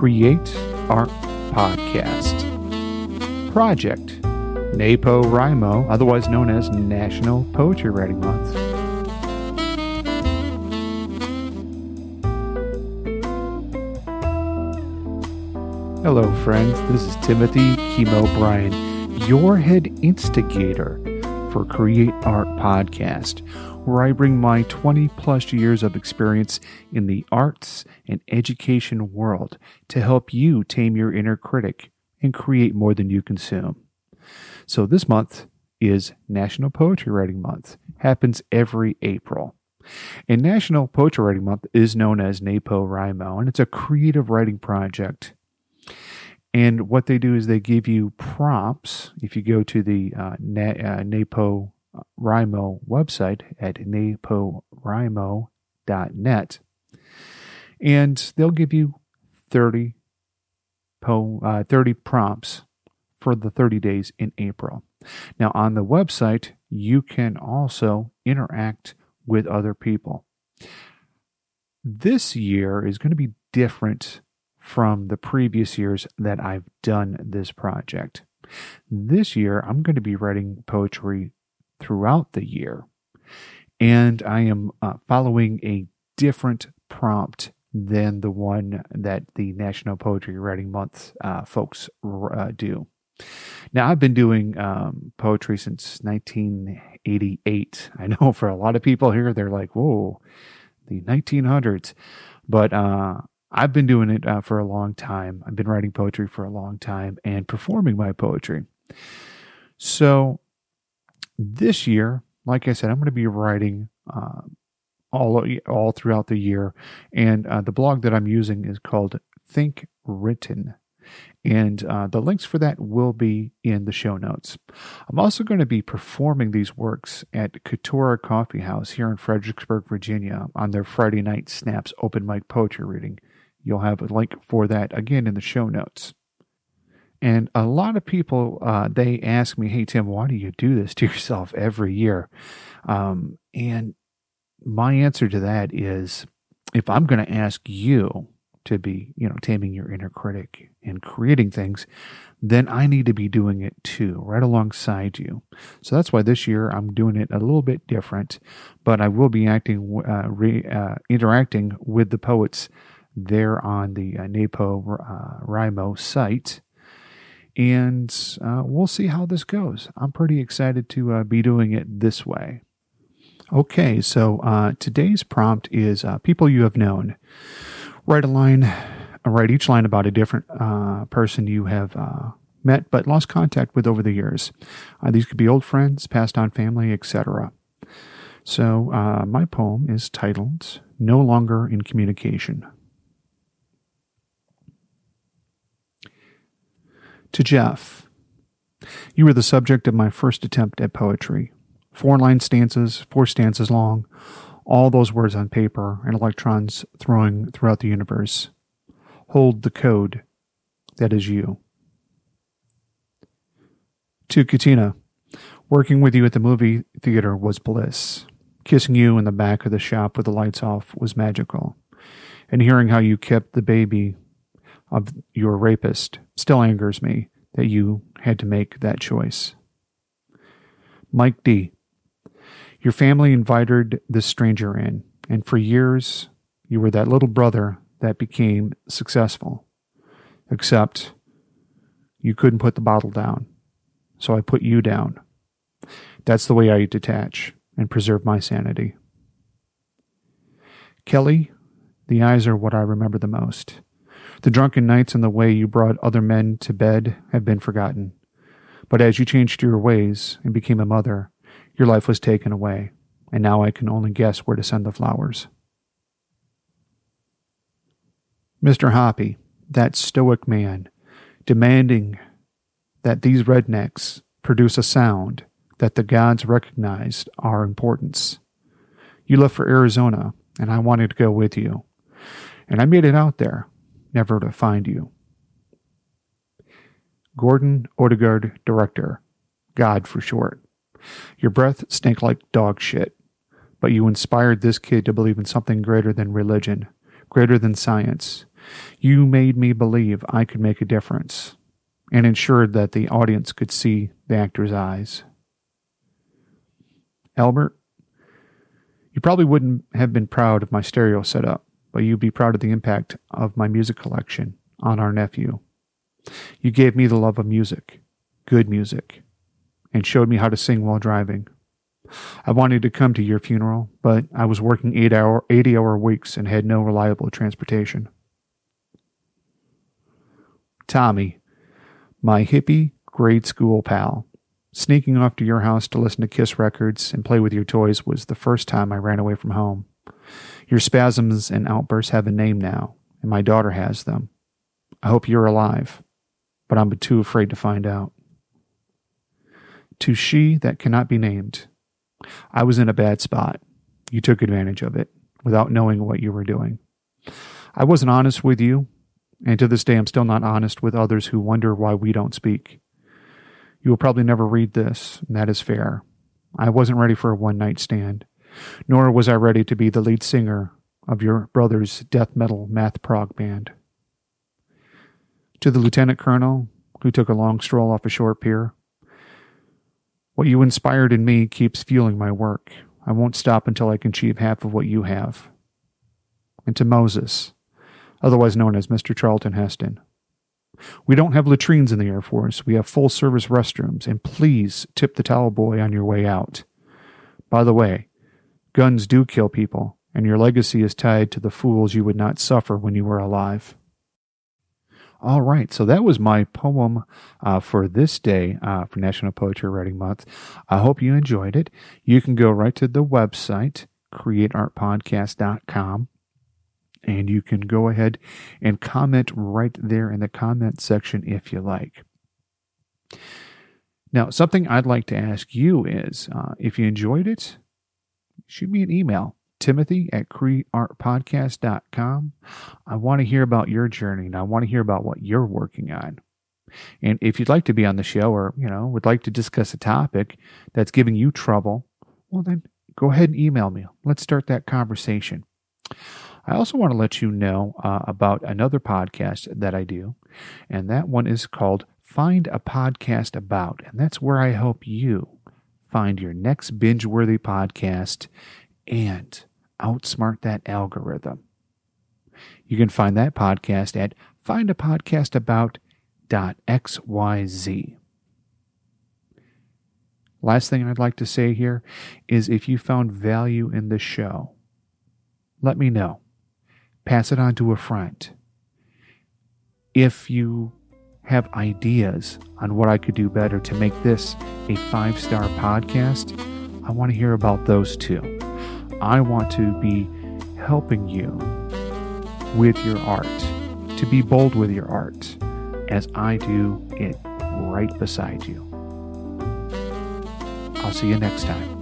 Create Art Podcast. Project NaPoWriMo, otherwise known as National Poetry Writing Month. Hello, friends. This is Timothy Chemo Bryan, your head instigator for Create Art Podcast, where I bring my 20 plus years of experience in the arts and education world to help you tame your inner critic and create more than you consume. So this month is National Poetry Writing Month. Happens every April. And National Poetry Writing Month is known as NaPoWriMo, and it's a creative writing project. And what they do is they give you prompts. If you go to the uh, Na- uh, NaPoWriMo website at napowrimo.net, and they'll give you 30, po- uh, 30 prompts for the 30 days in April. Now, on the website, you can also interact with other people. This year is going to be different from the previous years that I've done this project. This year, I'm going to be writing poetry throughout the year, and I am uh, following a different prompt than the one that the National Poetry Writing Month uh, folks uh, do. Now, I've been doing um, poetry since 1988. I know for a lot of people here, they're like, whoa, the 1900s. But uh, I've been doing it uh, for a long time. I've been writing poetry for a long time and performing my poetry. So this year, like I said, I'm going to be writing uh, all all throughout the year, and uh, the blog that I'm using is called Think Written, and uh, the links for that will be in the show notes. I'm also going to be performing these works at Katora Coffee House here in Fredericksburg, Virginia, on their Friday night Snaps open mic poetry reading. You'll have a link for that again in the show notes. And a lot of people, uh, they ask me, "Hey Tim, why do you do this to yourself every year?" Um, and my answer to that is, if I'm going to ask you to be, you know, taming your inner critic and creating things, then I need to be doing it too, right alongside you. So that's why this year I'm doing it a little bit different, but I will be acting, uh, re, uh, interacting with the poets there on the uh, NAPO uh, Rimo site. And uh, we'll see how this goes. I'm pretty excited to uh, be doing it this way. Okay, so uh, today's prompt is uh, people you have known. Write a line, write each line about a different uh, person you have uh, met but lost contact with over the years. These could be old friends, passed on family, etc. So my poem is titled No Longer in Communication. To Jeff, you were the subject of my first attempt at poetry. Four line stanzas, four stanzas long, all those words on paper and electrons throwing throughout the universe. Hold the code that is you. To Katina, working with you at the movie theater was bliss. Kissing you in the back of the shop with the lights off was magical. And hearing how you kept the baby of your rapist still angers me that you had to make that choice. Mike D. Your family invited this stranger in, and for years you were that little brother that became successful. Except you couldn't put the bottle down, so I put you down. That's the way I detach and preserve my sanity. Kelly, the eyes are what I remember the most. The drunken nights and the way you brought other men to bed have been forgotten. But as you changed your ways and became a mother, your life was taken away, and now I can only guess where to send the flowers. Mr. Hoppy, that stoic man, demanding that these rednecks produce a sound that the gods recognized our importance. You left for Arizona, and I wanted to go with you. And I made it out there, never to find you. Gordon Odegaard, director, God for short. Your breath stank like dog shit, but you inspired this kid to believe in something greater than religion, greater than science, You made me believe I could make a difference and ensured that the audience could see the actor's eyes. Albert, you probably wouldn't have been proud of my stereo setup, but you'd be proud of the impact of my music collection on our nephew. You gave me the love of music, good music, and showed me how to sing while driving. I wanted to come to your funeral, but I was working eight hour, 80 hour weeks and had no reliable transportation. Tommy, my hippie grade school pal, sneaking off to your house to listen to Kiss records and play with your toys was the first time I ran away from home. Your spasms and outbursts have a name now, and my daughter has them. I hope you're alive, but I'm too afraid to find out. To she that cannot be named, I was in a bad spot. You took advantage of it without knowing what you were doing. I wasn't honest with you, and to this day I'm still not honest with others who wonder why we don't speak. You will probably never read this, and that is fair. I wasn't ready for a one night stand, nor was I ready to be the lead singer of your brother's death metal math prog band. To the lieutenant colonel, who took a long stroll off a shore pier, what you inspired in me keeps fueling my work. I won't stop until I can achieve half of what you have. And to Moses, otherwise known as Mr. Charlton Heston. We don't have latrines in the Air Force. We have full service restrooms, and please tip the towel boy on your way out. By the way, guns do kill people, and your legacy is tied to the fools you would not suffer when you were alive. All right, so that was my poem uh, for this day uh, for National Poetry Writing Month. I hope you enjoyed it. You can go right to the website, createartpodcast.com, and you can go ahead and comment right there in the comment section if you like. Now, something I'd like to ask you is uh, if you enjoyed it, shoot me an email timothy at createartpodcast.com. I want to hear about your journey and I want to hear about what you're working on. And if you'd like to be on the show or, you know, would like to discuss a topic that's giving you trouble, well, then go ahead and email me. Let's start that conversation. I also want to let you know uh, about another podcast that I do, and that one is called Find a Podcast About. And that's where I hope you find your next binge worthy podcast and outsmart that algorithm. You can find that podcast at findapodcastabout.xyz. Last thing I'd like to say here is if you found value in the show, let me know. Pass it on to a friend. If you have ideas on what I could do better to make this a five star podcast, I want to hear about those too. I want to be helping you with your art, to be bold with your art, as I do it right beside you. I'll see you next time.